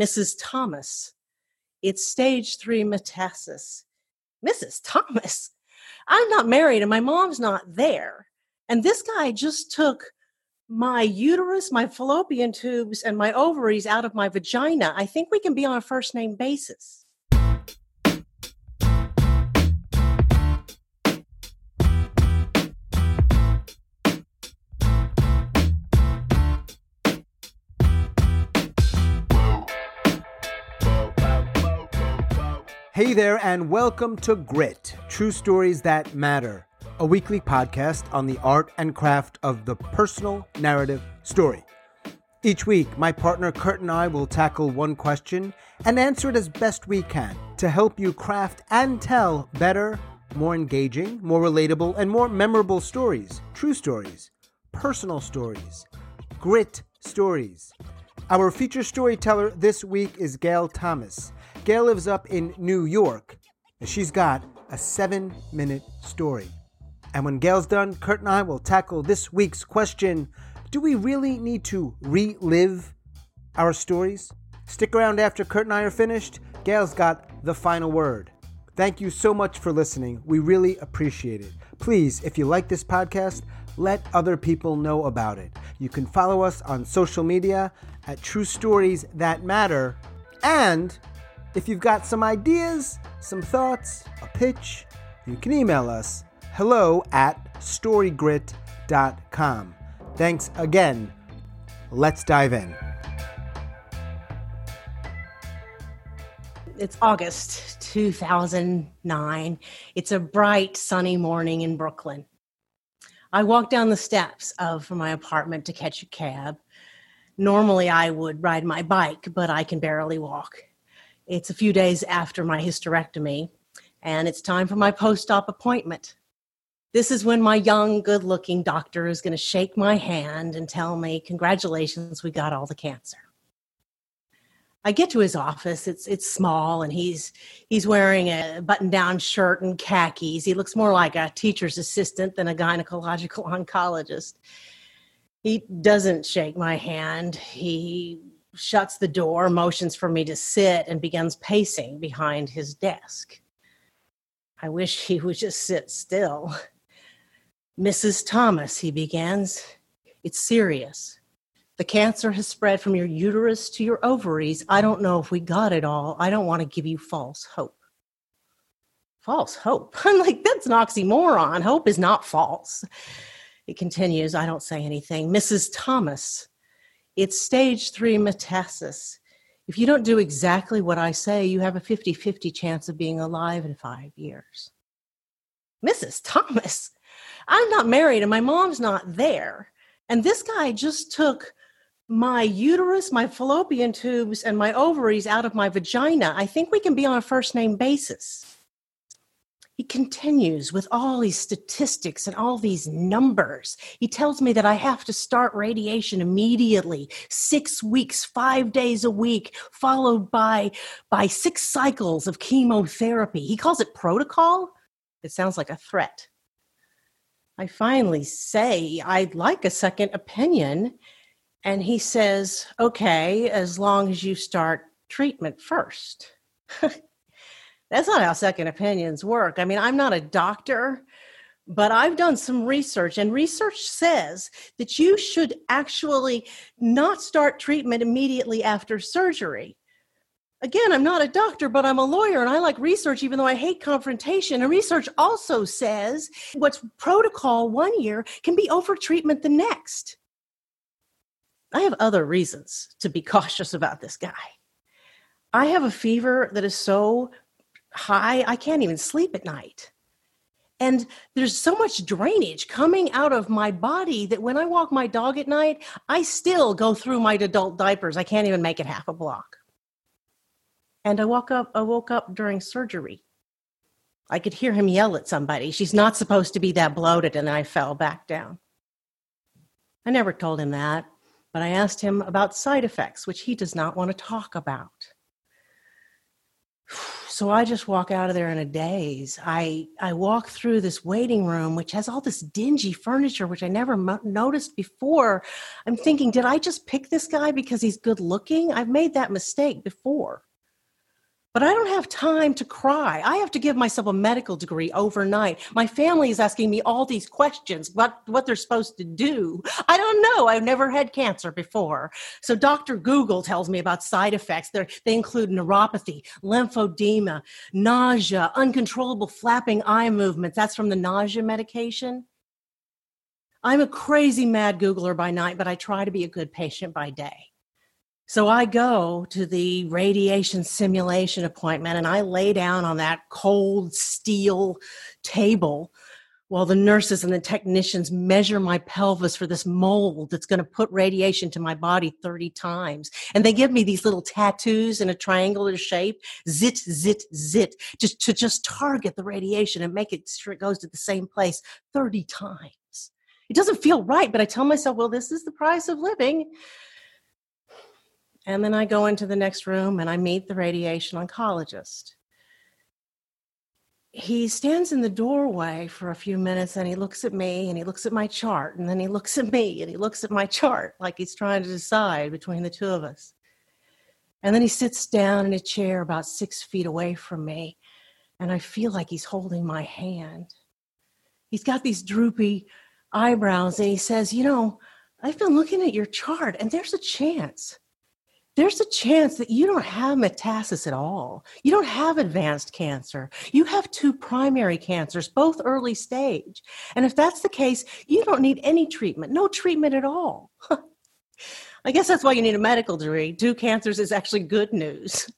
Mrs. Thomas. It's stage three metastasis. Mrs. Thomas? I'm not married and my mom's not there. And this guy just took my uterus, my fallopian tubes, and my ovaries out of my vagina. I think we can be on a first name basis. Hey there, and welcome to Grit True Stories That Matter, a weekly podcast on the art and craft of the personal narrative story. Each week, my partner Kurt and I will tackle one question and answer it as best we can to help you craft and tell better, more engaging, more relatable, and more memorable stories, true stories, personal stories, grit stories. Our feature storyteller this week is Gail Thomas. Gail lives up in New York, and she's got a seven minute story. And when Gail's done, Kurt and I will tackle this week's question Do we really need to relive our stories? Stick around after Kurt and I are finished. Gail's got the final word. Thank you so much for listening. We really appreciate it. Please, if you like this podcast, let other people know about it. You can follow us on social media at True Stories That Matter and if you've got some ideas, some thoughts, a pitch, you can email us hello at storygrit.com. Thanks again. Let's dive in. It's August 2009. It's a bright, sunny morning in Brooklyn. I walk down the steps of my apartment to catch a cab. Normally, I would ride my bike, but I can barely walk. It's a few days after my hysterectomy, and it's time for my post op appointment. This is when my young, good looking doctor is going to shake my hand and tell me, Congratulations, we got all the cancer. I get to his office. It's it's small, and he's he's wearing a button-down shirt and khakis. He looks more like a teacher's assistant than a gynecological oncologist. He doesn't shake my hand. He shuts the door, motions for me to sit, and begins pacing behind his desk. I wish he would just sit still. Mrs. Thomas, he begins, it's serious. The cancer has spread from your uterus to your ovaries. I don't know if we got it all. I don't want to give you false hope. False hope? I'm like, that's an oxymoron. Hope is not false. It continues. I don't say anything. Mrs. Thomas, it's stage three metastasis. If you don't do exactly what I say, you have a 50 50 chance of being alive in five years. Mrs. Thomas, I'm not married and my mom's not there. And this guy just took my uterus, my fallopian tubes, and my ovaries out of my vagina. I think we can be on a first name basis he continues with all these statistics and all these numbers. He tells me that I have to start radiation immediately, six weeks, five days a week, followed by, by six cycles of chemotherapy. He calls it protocol. It sounds like a threat. I finally say, I'd like a second opinion. And he says, okay, as long as you start treatment first. That's not how second opinions work. I mean, I'm not a doctor, but I've done some research, and research says that you should actually not start treatment immediately after surgery. Again, I'm not a doctor, but I'm a lawyer and I like research, even though I hate confrontation. And research also says what's protocol one year can be over treatment the next. I have other reasons to be cautious about this guy. I have a fever that is so high, I can't even sleep at night. And there's so much drainage coming out of my body that when I walk my dog at night, I still go through my adult diapers. I can't even make it half a block. And I woke up, I woke up during surgery. I could hear him yell at somebody. She's not supposed to be that bloated. And I fell back down. I never told him that, but I asked him about side effects, which he does not want to talk about. So I just walk out of there in a daze. I I walk through this waiting room, which has all this dingy furniture, which I never mo- noticed before. I'm thinking, did I just pick this guy because he's good looking? I've made that mistake before but I don't have time to cry. I have to give myself a medical degree overnight. My family is asking me all these questions, what, what they're supposed to do. I don't know. I've never had cancer before. So Dr. Google tells me about side effects. They're, they include neuropathy, lymphedema, nausea, uncontrollable flapping eye movements. That's from the nausea medication. I'm a crazy mad Googler by night, but I try to be a good patient by day. So I go to the radiation simulation appointment and I lay down on that cold steel table while the nurses and the technicians measure my pelvis for this mold that's going to put radiation to my body 30 times. And they give me these little tattoos in a triangular shape, zit, zit, zit, just to just target the radiation and make it sure it goes to the same place 30 times. It doesn't feel right, but I tell myself, well, this is the price of living. And then I go into the next room and I meet the radiation oncologist. He stands in the doorway for a few minutes and he looks at me and he looks at my chart and then he looks at me and he looks at my chart like he's trying to decide between the two of us. And then he sits down in a chair about six feet away from me and I feel like he's holding my hand. He's got these droopy eyebrows and he says, You know, I've been looking at your chart and there's a chance there's a chance that you don't have metastasis at all. You don't have advanced cancer. You have two primary cancers, both early stage. And if that's the case, you don't need any treatment, no treatment at all. I guess that's why you need a medical degree. Two cancers is actually good news.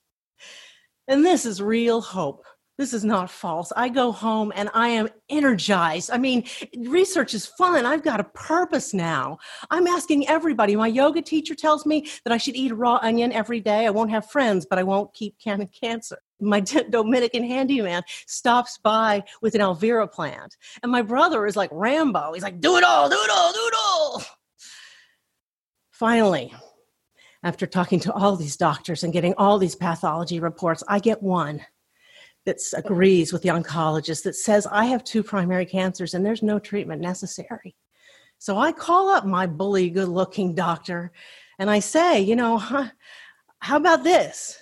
And this is real hope this is not false. I go home and I am energized. I mean, research is fun. I've got a purpose now. I'm asking everybody. My yoga teacher tells me that I should eat a raw onion every day. I won't have friends, but I won't keep cancer. My Dominican handyman stops by with an aloe vera plant. And my brother is like Rambo. He's like, do it all, do it all, do it all. Finally, after talking to all these doctors and getting all these pathology reports, I get one that agrees with the oncologist that says I have two primary cancers and there's no treatment necessary. So I call up my bully, good looking doctor and I say, you know, huh, how about this?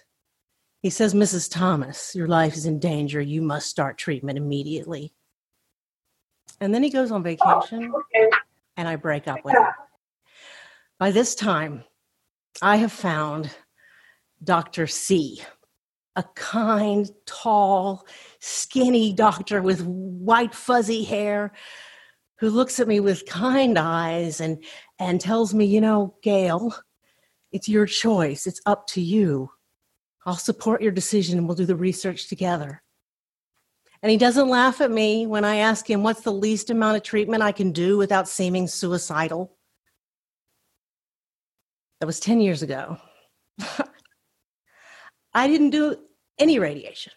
He says, Mrs. Thomas, your life is in danger. You must start treatment immediately. And then he goes on vacation and I break up with him. By this time, I have found Dr. C a kind, tall, skinny doctor with white, fuzzy hair who looks at me with kind eyes and, and tells me, you know, Gail, it's your choice. It's up to you. I'll support your decision and we'll do the research together. And he doesn't laugh at me when I ask him what's the least amount of treatment I can do without seeming suicidal. That was 10 years ago. I didn't do any radiation.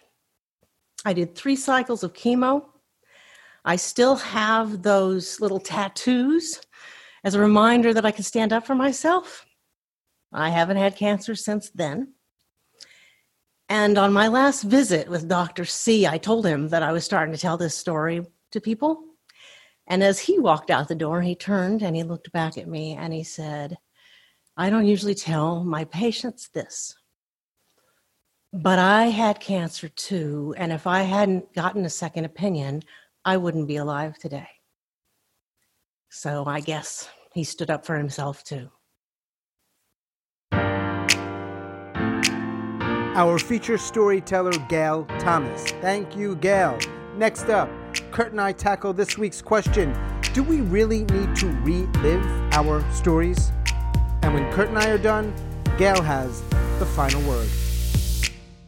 I did three cycles of chemo. I still have those little tattoos as a reminder that I can stand up for myself. I haven't had cancer since then. And on my last visit with Dr. C, I told him that I was starting to tell this story to people. And as he walked out the door, he turned and he looked back at me and he said, I don't usually tell my patients this, but I had cancer too. And if I hadn't gotten a second opinion, I wouldn't be alive today. So I guess he stood up for himself too. Our feature storyteller, Gail Thomas. Thank you, Gail. Next up, Kurt and I tackle this week's question Do we really need to relive our stories? And when Kurt and I are done, Gail has the final word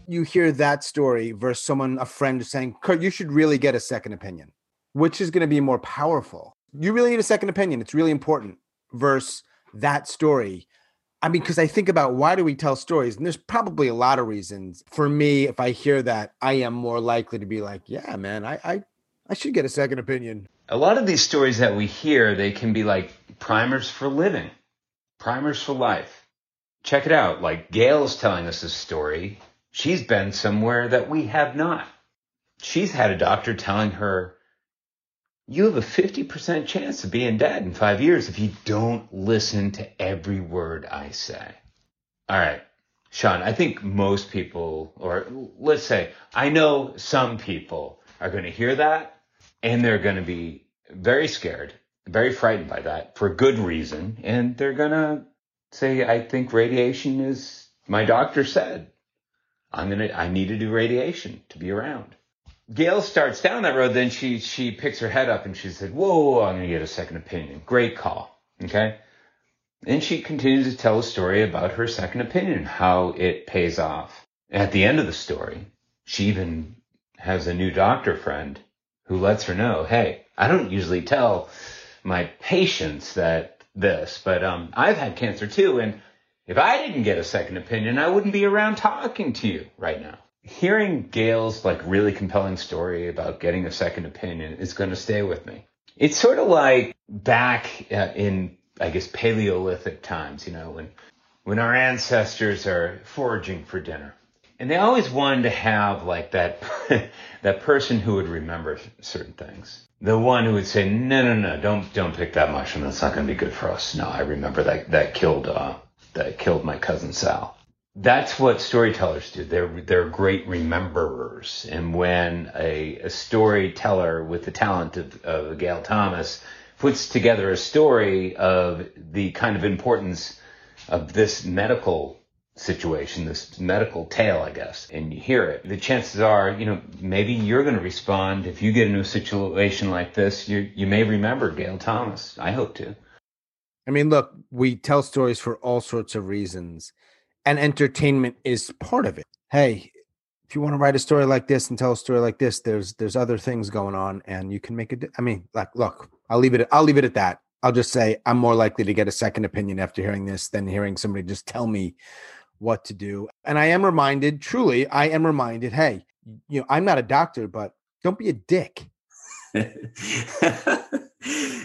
you hear that story versus someone, a friend saying, Kurt, you should really get a second opinion, which is going to be more powerful? You really need a second opinion. It's really important versus that story. I mean, because I think about why do we tell stories? And there's probably a lot of reasons. For me, if I hear that, I am more likely to be like, yeah, man, I, I, I should get a second opinion. A lot of these stories that we hear, they can be like primers for living, primers for life. Check it out. Like Gail's telling us this story she's been somewhere that we have not. She's had a doctor telling her, you have a 50% chance of being dead in five years if you don't listen to every word I say. All right, Sean, I think most people, or let's say, I know some people are going to hear that and they're going to be very scared, very frightened by that for good reason. And they're going to say, I think radiation is, my doctor said, I'm to, I need to do radiation to be around. Gail starts down that road, then she, she picks her head up and she said, whoa, I'm going to get a second opinion. Great call. Okay. And she continues to tell a story about her second opinion, how it pays off. At the end of the story, she even has a new doctor friend who lets her know, hey, I don't usually tell my patients that this, but um, I've had cancer too, and if I didn't get a second opinion, I wouldn't be around talking to you right now. Hearing Gail's like really compelling story about getting a second opinion is going to stay with me. It's sort of like back uh, in, I guess, Paleolithic times, you know, when, when our ancestors are foraging for dinner. And they always wanted to have like that, that person who would remember certain things. The one who would say, no, no, no, don't, don't pick that mushroom. That's not going to be good for us. No, I remember that, that killed, uh, that killed my cousin Sal. That's what storytellers do. They're they're great rememberers. And when a, a storyteller with the talent of, of Gail Thomas puts together a story of the kind of importance of this medical situation, this medical tale, I guess, and you hear it, the chances are, you know, maybe you're going to respond. If you get into a situation like this, you you may remember Gail Thomas. I hope to. I mean, look, we tell stories for all sorts of reasons, and entertainment is part of it. Hey, if you want to write a story like this and tell a story like this, there's there's other things going on, and you can make it. I mean, like, look, I'll leave it. I'll leave it at that. I'll just say I'm more likely to get a second opinion after hearing this than hearing somebody just tell me what to do. And I am reminded, truly, I am reminded. Hey, you know, I'm not a doctor, but don't be a dick.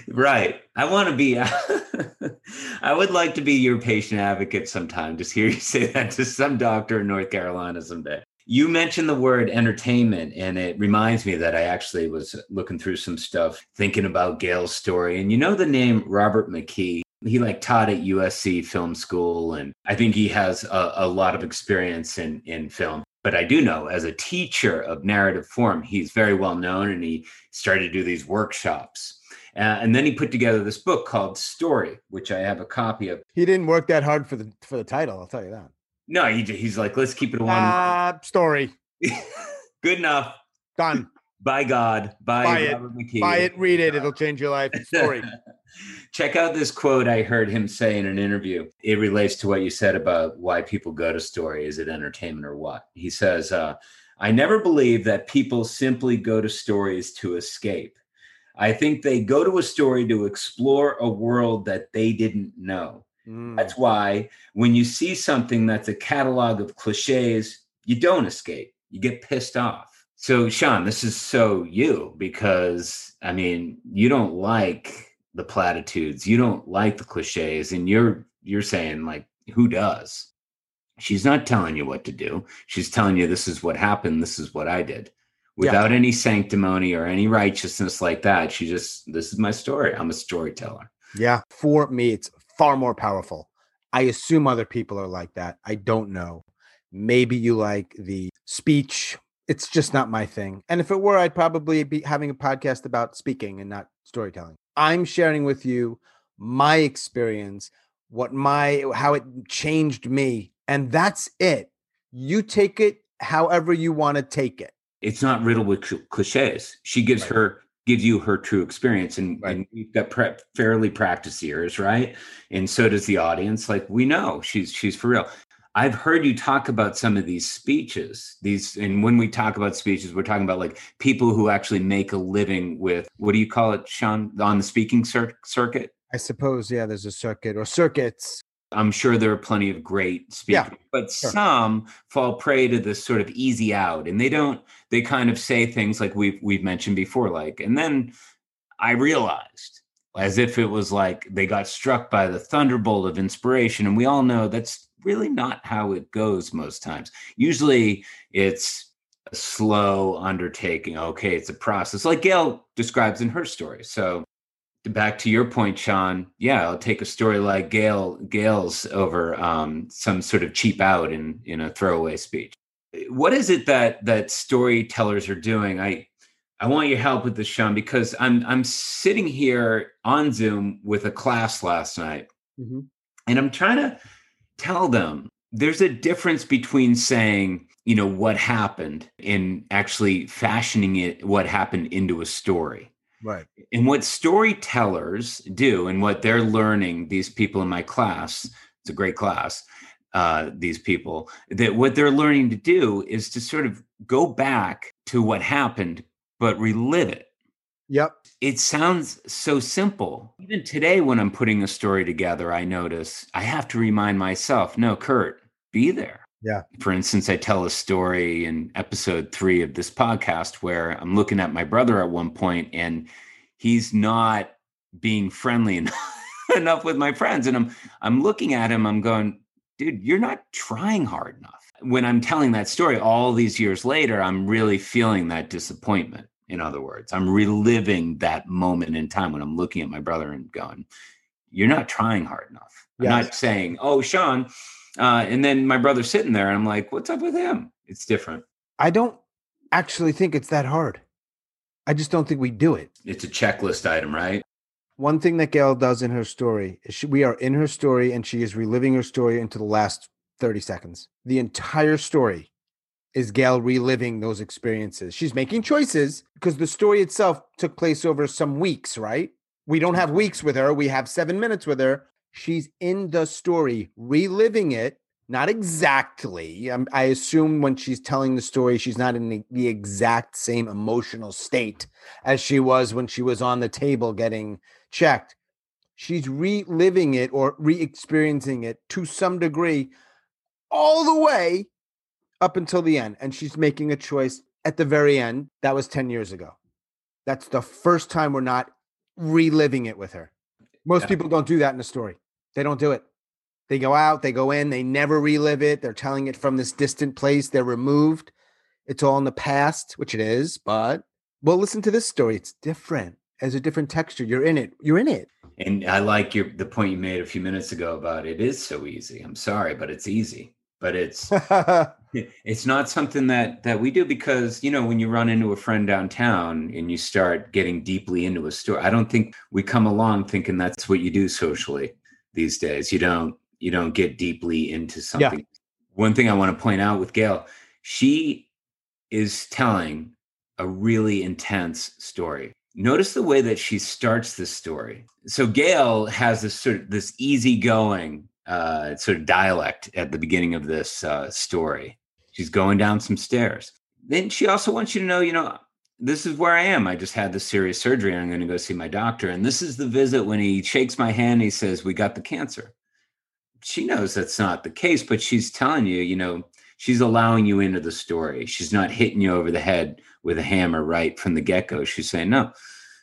right. I want to be, I would like to be your patient advocate sometime. Just hear you say that to some doctor in North Carolina someday. You mentioned the word entertainment, and it reminds me that I actually was looking through some stuff, thinking about Gail's story. And you know the name Robert McKee? He like taught at USC Film School, and I think he has a, a lot of experience in in film but I do know as a teacher of narrative form, he's very well known and he started to do these workshops. Uh, and then he put together this book called Story, which I have a copy of. He didn't work that hard for the for the title, I'll tell you that. No, he, he's like, let's keep it one. Uh, story. Good enough. Done. By God. By Buy it. McKee. Buy it. Read it. It'll change your life. Story. Check out this quote I heard him say in an interview. It relates to what you said about why people go to story. Is it entertainment or what? He says, uh, I never believe that people simply go to stories to escape. I think they go to a story to explore a world that they didn't know. Mm. That's why when you see something that's a catalog of cliches, you don't escape, you get pissed off. So, Sean, this is so you because I mean, you don't like the platitudes, you don't like the cliches, and you're you're saying like, who does? She's not telling you what to do. She's telling you this is what happened, this is what I did without yeah. any sanctimony or any righteousness like that. She just, this is my story. I'm a storyteller. Yeah. For me, it's far more powerful. I assume other people are like that. I don't know. Maybe you like the speech. It's just not my thing. And if it were, I'd probably be having a podcast about speaking and not storytelling. I'm sharing with you my experience, what my, how it changed me. And that's it. You take it however you want to take it it's not riddled with cliches. She gives right. her gives you her true experience, and, right. and we've got pre- fairly practiced ears, right? And so does the audience. Like we know she's she's for real. I've heard you talk about some of these speeches. These, and when we talk about speeches, we're talking about like people who actually make a living with what do you call it, Sean, on the speaking cir- circuit? I suppose, yeah. There's a circuit or circuits I'm sure there are plenty of great speakers, yeah, but sure. some fall prey to this sort of easy out and they don't they kind of say things like we've we've mentioned before like and then I realized as if it was like they got struck by the thunderbolt of inspiration and we all know that's really not how it goes most times. Usually it's a slow undertaking. Okay, it's a process, like Gail describes in her story. So back to your point, Sean, yeah, I'll take a story like Gail Gail's over um, some sort of cheap out in in a throwaway speech. What is it that that storytellers are doing? I I want your help with this, Sean, because I'm I'm sitting here on Zoom with a class last night, mm-hmm. and I'm trying to tell them there's a difference between saying you know what happened and actually fashioning it what happened into a story right. And what storytellers do and what they're learning these people in my class it's a great class uh, these people that what they're learning to do is to sort of go back to what happened but relive it. Yep. It sounds so simple. Even today when i'm putting a story together i notice i have to remind myself no kurt be there yeah. For instance, I tell a story in episode three of this podcast where I'm looking at my brother at one point and he's not being friendly enough, enough with my friends. And I'm I'm looking at him, I'm going, dude, you're not trying hard enough. When I'm telling that story all these years later, I'm really feeling that disappointment. In other words, I'm reliving that moment in time when I'm looking at my brother and going, You're not trying hard enough. I'm not saying, Oh, Sean, uh, and then my brother's sitting there, and I'm like, "What's up with him?" It's different. I don't actually think it's that hard. I just don't think we do it. It's a checklist item, right? One thing that Gail does in her story is she, we are in her story, and she is reliving her story into the last thirty seconds. The entire story is Gail reliving those experiences. She's making choices because the story itself took place over some weeks, right? We don't have weeks with her. We have seven minutes with her she's in the story, reliving it. Not exactly. I'm, i assume when she's telling the story, she's not in the, the exact same emotional state as she was when she was on the table getting checked. She's reliving it or re experiencing it to some degree all the way up until the end. And she's making a choice at the very end. That was 10 years ago. That's the first time we're not reliving it with her. Most yeah. people don't do that in a story. They don't do it. They go out, they go in, they never relive it. They're telling it from this distant place. They're removed. It's all in the past, which it is, but well, listen to this story. It's different. As a different texture. You're in it. You're in it. And I like your the point you made a few minutes ago about it is so easy. I'm sorry, but it's easy. But it's it's not something that that we do because you know when you run into a friend downtown and you start getting deeply into a story i don't think we come along thinking that's what you do socially these days. You don't you don't get deeply into something. Yeah. one thing i want to point out with gail she is telling a really intense story. Notice the way that she starts this story. So gail has this sort of this easygoing uh, sort of dialect at the beginning of this uh, story She's going down some stairs. Then she also wants you to know, you know, this is where I am. I just had this serious surgery I'm going to go see my doctor. And this is the visit when he shakes my hand. He says, We got the cancer. She knows that's not the case, but she's telling you, you know, she's allowing you into the story. She's not hitting you over the head with a hammer right from the get go. She's saying, No,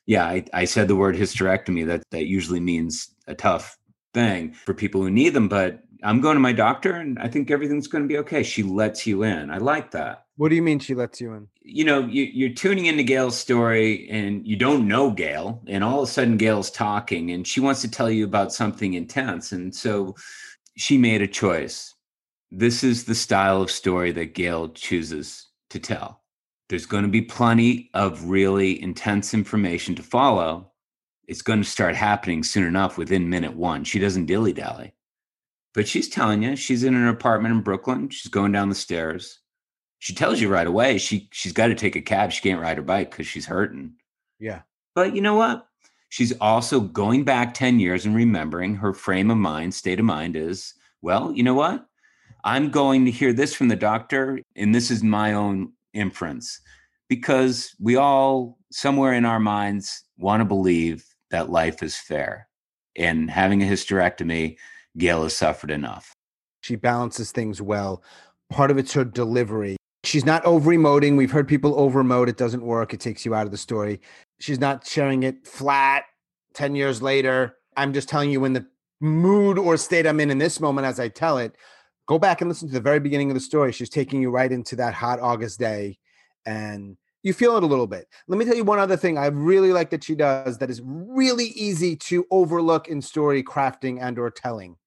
yeah, I, I said the word hysterectomy. That that usually means a tough thing for people who need them, but I'm going to my doctor and I think everything's going to be okay. She lets you in. I like that. What do you mean she lets you in? You know, you, are tuning into Gail's story and you don't know Gail, and all of a sudden Gail's talking and she wants to tell you about something intense. And so she made a choice. This is the style of story that Gail chooses to tell. There's going to be plenty of really intense information to follow. It's going to start happening soon enough within minute one. She doesn't dilly dally but she's telling you she's in an apartment in Brooklyn. She's going down the stairs. She tells you right away she she's got to take a cab. She can't ride her bike because she's hurting. Yeah. But you know what? She's also going back 10 years and remembering her frame of mind, state of mind is, well, you know what? I'm going to hear this from the doctor, and this is my own inference because we all, somewhere in our minds, want to believe that life is fair. And having a hysterectomy Gail has suffered enough. She balances things well. Part of it's her delivery. She's not over emoting. We've heard people over emote. It doesn't work. It takes you out of the story. She's not sharing it flat 10 years later. I'm just telling you in the mood or state I'm in in this moment as I tell it. go back and listen to the very beginning of the story. She's taking you right into that hot August day and you feel it a little bit. Let me tell you one other thing I really like that she does that is really easy to overlook in story crafting and or telling.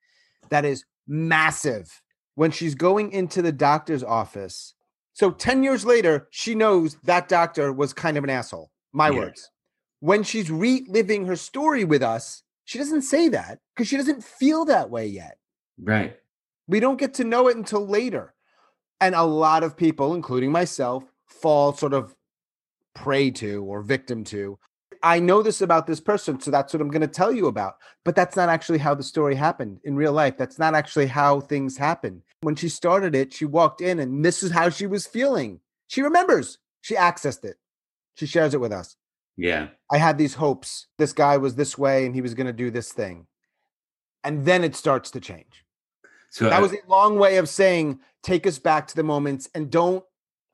That is massive. When she's going into the doctor's office. So 10 years later, she knows that doctor was kind of an asshole. My yeah. words. When she's reliving her story with us, she doesn't say that because she doesn't feel that way yet. Right. We don't get to know it until later. And a lot of people, including myself, fall sort of prey to or victim to. I know this about this person, so that's what I'm going to tell you about. But that's not actually how the story happened in real life. That's not actually how things happen. When she started it, she walked in and this is how she was feeling. She remembers. She accessed it. She shares it with us. Yeah. I had these hopes. This guy was this way and he was going to do this thing. And then it starts to change. So that I, was a long way of saying take us back to the moments and don't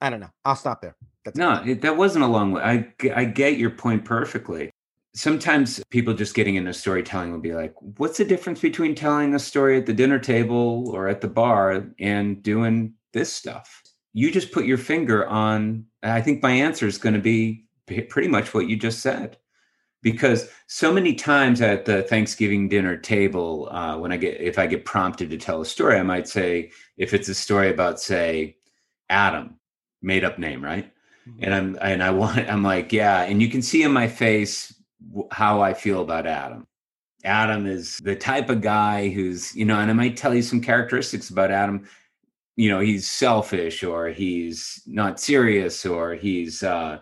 I don't know. I'll stop there. That's no, it, that wasn't a long way. I I get your point perfectly. Sometimes people just getting into storytelling will be like, "What's the difference between telling a story at the dinner table or at the bar and doing this stuff?" You just put your finger on. I think my answer is going to be pretty much what you just said because so many times at the Thanksgiving dinner table, uh, when I get if I get prompted to tell a story, I might say if it's a story about say Adam, made up name, right? And I'm and I want I'm like yeah, and you can see in my face how I feel about Adam. Adam is the type of guy who's you know, and I might tell you some characteristics about Adam. You know, he's selfish or he's not serious or he's uh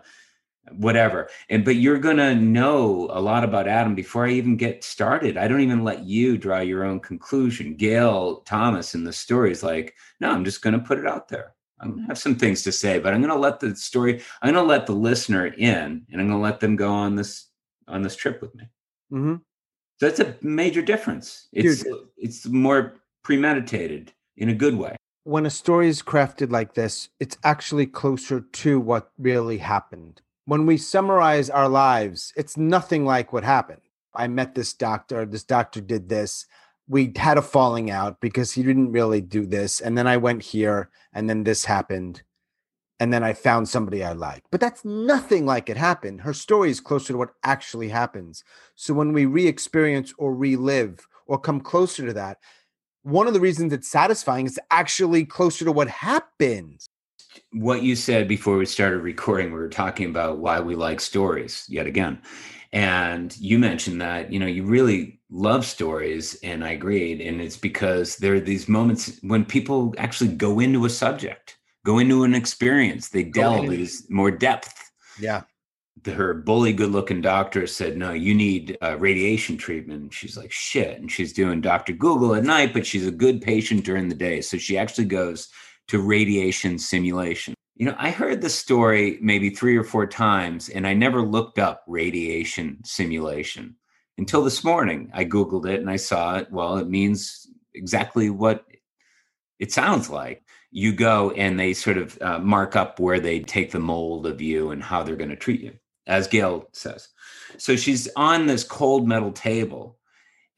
whatever. And but you're gonna know a lot about Adam before I even get started. I don't even let you draw your own conclusion. Gail Thomas in the story is like, no, I'm just gonna put it out there. I'm gonna have some things to say, but I'm gonna let the story, I'm gonna let the listener in and I'm gonna let them go on this on this trip with me. Mm-hmm. So that's a major difference. It's Dude. it's more premeditated in a good way. When a story is crafted like this, it's actually closer to what really happened when we summarize our lives, it's nothing like what happened. I met this doctor, this doctor did this. We had a falling out because he didn't really do this. And then I went here, and then this happened. And then I found somebody I liked. But that's nothing like it happened. Her story is closer to what actually happens. So when we re experience or relive or come closer to that, one of the reasons it's satisfying is actually closer to what happens what you said before we started recording, we were talking about why we like stories yet again. And you mentioned that, you know, you really love stories, and I agreed. And it's because there are these moments when people actually go into a subject, go into an experience, they delve, there's more depth. Yeah. Her bully, good looking doctor said, No, you need uh, radiation treatment. And She's like, Shit. And she's doing Dr. Google at night, but she's a good patient during the day. So she actually goes to radiation simulation. You know, I heard the story maybe three or four times, and I never looked up radiation simulation until this morning. I Googled it and I saw it. Well, it means exactly what it sounds like. You go and they sort of uh, mark up where they take the mold of you and how they're going to treat you, as Gail says. So she's on this cold metal table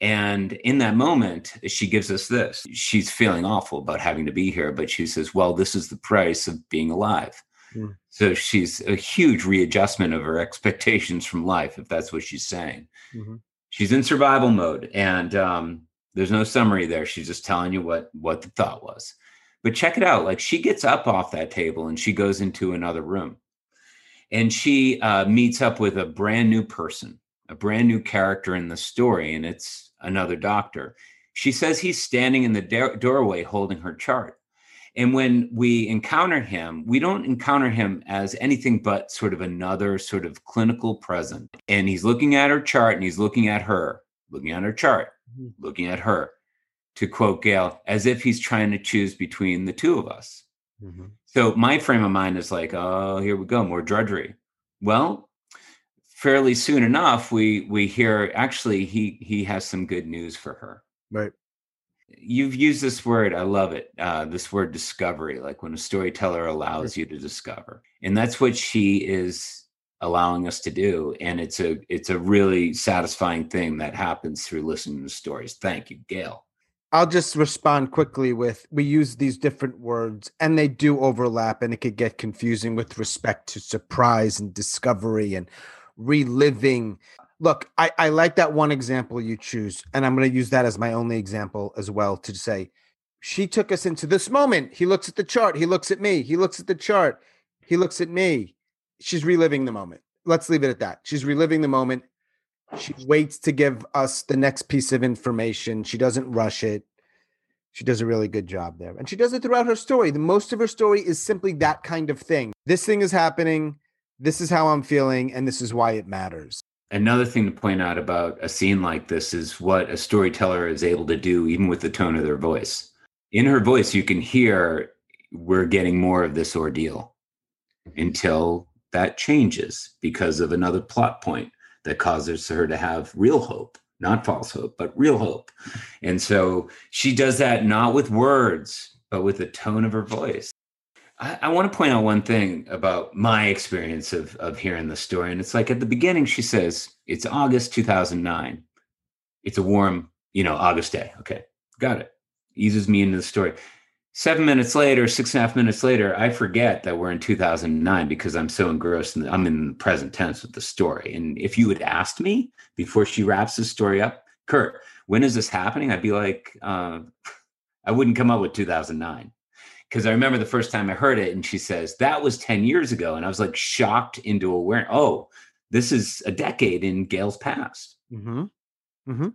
and in that moment, she gives us this. She's feeling awful about having to be here, but she says, Well, this is the price of being alive. Mm. So she's a huge readjustment of her expectations from life, if that's what she's saying. Mm-hmm. She's in survival mode, and um, there's no summary there. She's just telling you what what the thought was. But check it out. Like she gets up off that table and she goes into another room, and she uh, meets up with a brand new person, a brand new character in the story, and it's another doctor. She says he's standing in the do- doorway holding her chart. And when we encounter him, we don't encounter him as anything but sort of another sort of clinical present. And he's looking at her chart and he's looking at her, looking at her chart, mm-hmm. looking at her, to quote Gail, as if he's trying to choose between the two of us. Mm-hmm. So my frame of mind is like, oh, here we go, more drudgery. Well, fairly soon enough we we hear actually he he has some good news for her. Right. You've used this word i love it uh, this word discovery like when a storyteller allows you to discover and that's what she is allowing us to do and it's a it's a really satisfying thing that happens through listening to stories. Thank you gail. I'll just respond quickly with we use these different words and they do overlap and it could get confusing with respect to surprise and discovery and reliving. Look, I, I like that one example you choose, and I'm going to use that as my only example as well to say, she took us into this moment. He looks at the chart. He looks at me. He looks at the chart. He looks at me. She's reliving the moment. Let's leave it at that. She's reliving the moment. She waits to give us the next piece of information. She doesn't rush it. She does a really good job there. And she does it throughout her story. The most of her story is simply that kind of thing. This thing is happening. This is how I'm feeling, and this is why it matters. Another thing to point out about a scene like this is what a storyteller is able to do, even with the tone of their voice. In her voice, you can hear we're getting more of this ordeal until that changes because of another plot point that causes her to have real hope, not false hope, but real hope. And so she does that not with words, but with the tone of her voice. I, I want to point out one thing about my experience of, of hearing the story. And it's like at the beginning, she says, it's August 2009. It's a warm, you know, August day. Okay, got it. Eases me into the story seven minutes later, six and a half minutes later, I forget that we're in 2009 because I'm so engrossed the, I'm in the present tense with the story. And if you had asked me before she wraps the story up, Kurt, when is this happening? I'd be like, uh, I wouldn't come up with 2009 because I remember the first time I heard it, and she says that was 10 years ago, and I was like shocked into awareness. Oh, this is a decade in Gail's past. Mm-hmm. Mm-hmm.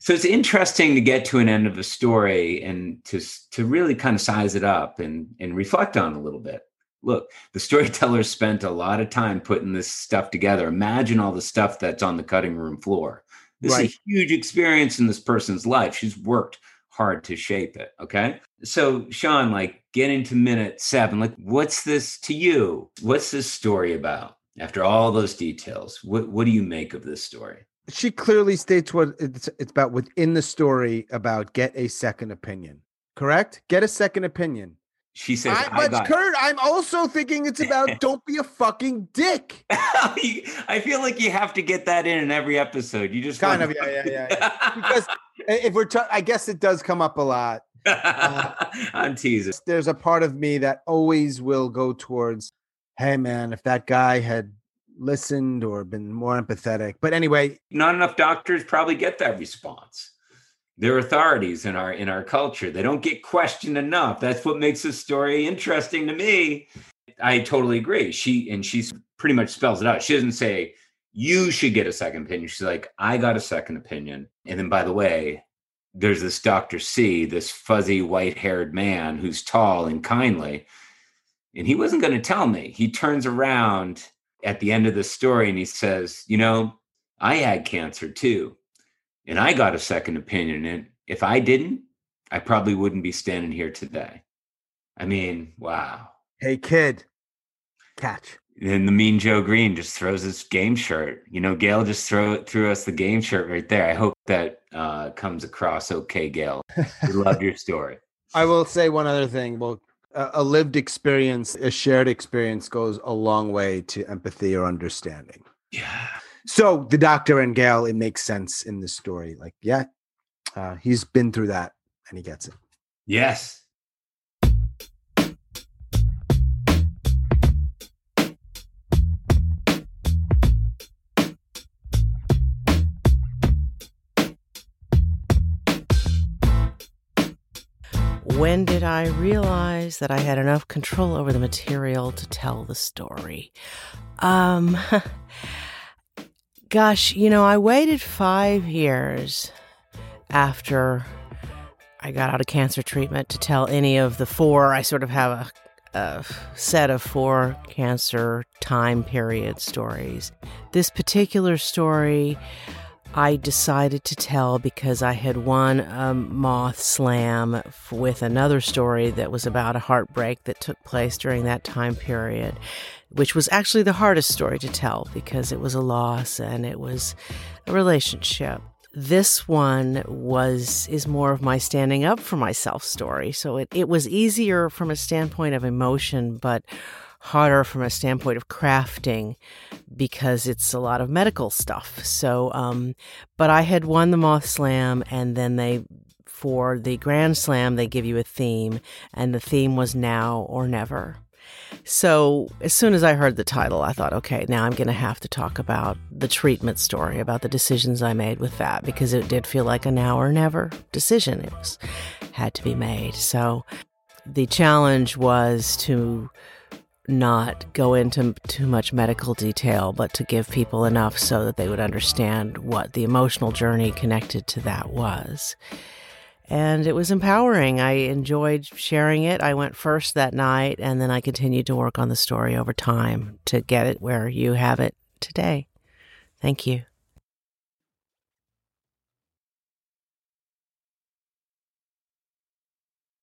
So it's interesting to get to an end of a story and to to really kind of size it up and and reflect on a little bit. Look, the storyteller spent a lot of time putting this stuff together. Imagine all the stuff that's on the cutting room floor. This right. is a huge experience in this person's life. She's worked hard to shape it. Okay. So, Sean, like get into minute seven. Like, what's this to you? What's this story about? After all those details, what, what do you make of this story? she clearly states what it's, it's about within the story about get a second opinion. Correct? Get a second opinion. She says, I, but got... Kurt, I'm also thinking it's about don't be a fucking dick. I feel like you have to get that in in every episode. You just kind of, yeah, yeah, yeah. yeah. because if we're, t- I guess it does come up a lot. Uh, I'm teasing. There's a part of me that always will go towards, hey man, if that guy had listened or been more empathetic. But anyway, not enough doctors probably get that response. They're authorities in our in our culture. They don't get questioned enough. That's what makes this story interesting to me. I totally agree. She and she pretty much spells it out. She doesn't say you should get a second opinion. She's like, I got a second opinion. And then by the way, there's this Dr. C, this fuzzy white-haired man who's tall and kindly. And he wasn't going to tell me. He turns around at the end of the story and he says, You know, I had cancer too. And I got a second opinion. And if I didn't, I probably wouldn't be standing here today. I mean, wow. Hey, kid, catch. And the mean Joe Greene just throws his game shirt. You know, Gail just throw threw us the game shirt right there. I hope that uh, comes across okay, Gail. We love your story. I will say one other thing. Well, a lived experience, a shared experience goes a long way to empathy or understanding. Yeah. So the doctor and Gail, it makes sense in the story. Like, yeah, uh, he's been through that and he gets it. Yes. When did I realize that I had enough control over the material to tell the story? Um, gosh, you know, I waited five years after I got out of cancer treatment to tell any of the four. I sort of have a, a set of four cancer time period stories. This particular story I decided to tell because I had won a Moth Slam with another story that was about a heartbreak that took place during that time period, which was actually the hardest story to tell because it was a loss and it was a relationship. This one was is more of my standing up for myself story. So it, it was easier from a standpoint of emotion, but harder from a standpoint of crafting because it's a lot of medical stuff. So, um, but I had won the Moth Slam, and then they for the Grand Slam, they give you a theme, and the theme was now or never. So as soon as I heard the title, I thought, okay, now I'm going to have to talk about the treatment story, about the decisions I made with that, because it did feel like a now or never decision. It was had to be made. So the challenge was to not go into too much medical detail, but to give people enough so that they would understand what the emotional journey connected to that was and it was empowering. I enjoyed sharing it. I went first that night, and then I continued to work on the story over time to get it where you have it today. Thank you.